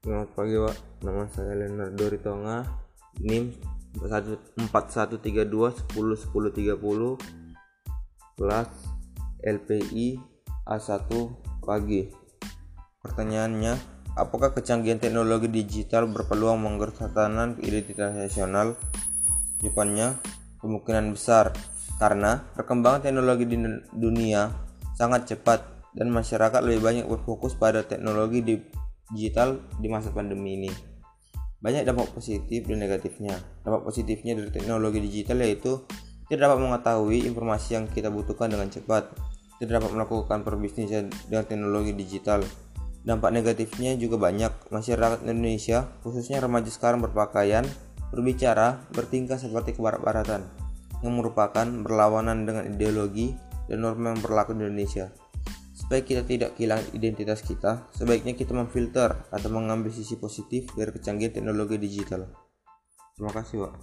Selamat pagi, Pak. Nama saya Leonardo Ritonga. NIM 4132 10 10 30 kelas LPI A1 pagi. Pertanyaannya, apakah kecanggihan teknologi digital berpeluang menggerus tatanan identitas nasional? Jawabannya, kemungkinan besar karena perkembangan teknologi di dunia sangat cepat dan masyarakat lebih banyak berfokus pada teknologi digital di masa pandemi ini. Banyak dampak positif dan negatifnya. Dampak positifnya dari teknologi digital yaitu tidak dapat mengetahui informasi yang kita butuhkan dengan cepat, tidak dapat melakukan perbisnisan dengan teknologi digital. Dampak negatifnya juga banyak. Masyarakat Indonesia, khususnya remaja sekarang berpakaian, berbicara, bertingkah seperti kebarat-baratan yang merupakan berlawanan dengan ideologi dan norma yang berlaku di Indonesia. Supaya kita tidak kehilangan identitas kita, sebaiknya kita memfilter atau mengambil sisi positif dari kecanggihan teknologi digital. Terima kasih, Pak.